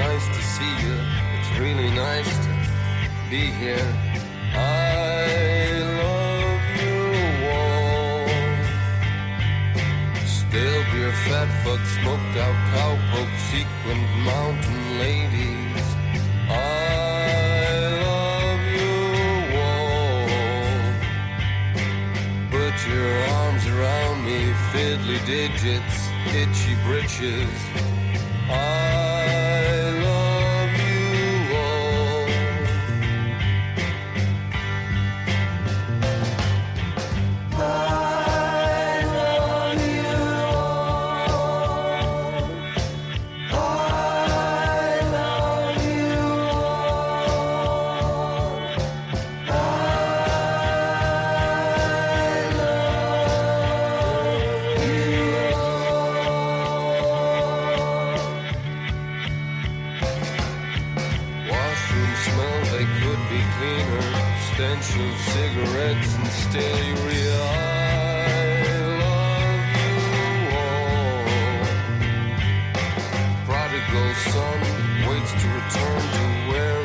nice to see you. It's really nice to be here. I love you all. Stale beer, fat fuck, smoked out cowpoke, sequined mountain ladies. I love you all. Put your arms around me, fiddly digits, itchy britches. They could be cleaner. Stench of cigarettes and stale urea. I love you all. Prodigal son waits to return to where